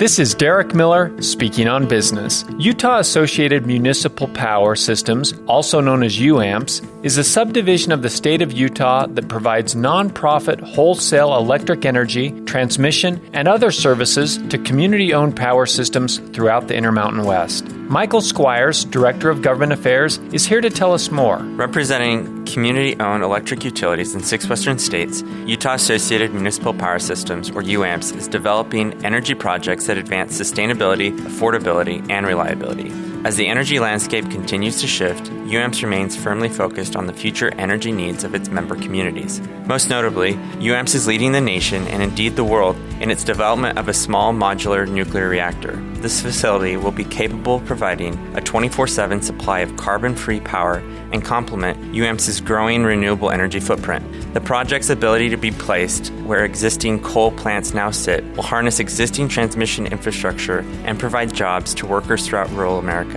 This is Derek Miller speaking on business. Utah Associated Municipal Power Systems, also known as UAMPS, is a subdivision of the state of Utah that provides nonprofit wholesale electric energy, transmission, and other services to community owned power systems throughout the Intermountain West. Michael Squires, Director of Government Affairs, is here to tell us more. Representing community owned electric utilities in six western states, Utah Associated Municipal Power Systems, or UAMPS, is developing energy projects that advance sustainability, affordability, and reliability. As the energy landscape continues to shift, UAMPS remains firmly focused on the future energy needs of its member communities. Most notably, UAMPS is leading the nation and indeed the world in its development of a small modular nuclear reactor. This facility will be capable of providing a 24 7 supply of carbon free power and complement UAMPS's growing renewable energy footprint. The project's ability to be placed where existing coal plants now sit will harness existing transmission infrastructure and provide jobs to workers throughout rural America.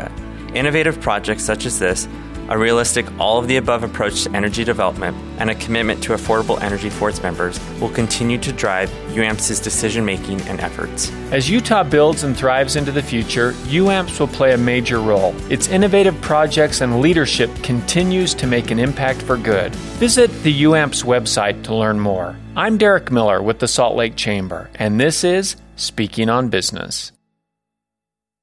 Innovative projects such as this a realistic all of the above approach to energy development, and a commitment to affordable energy for its members will continue to drive UAMPS's decision making and efforts. As Utah builds and thrives into the future, UAMPS will play a major role. Its innovative projects and leadership continues to make an impact for good. Visit the UAMPS website to learn more. I'm Derek Miller with the Salt Lake Chamber, and this is Speaking on Business.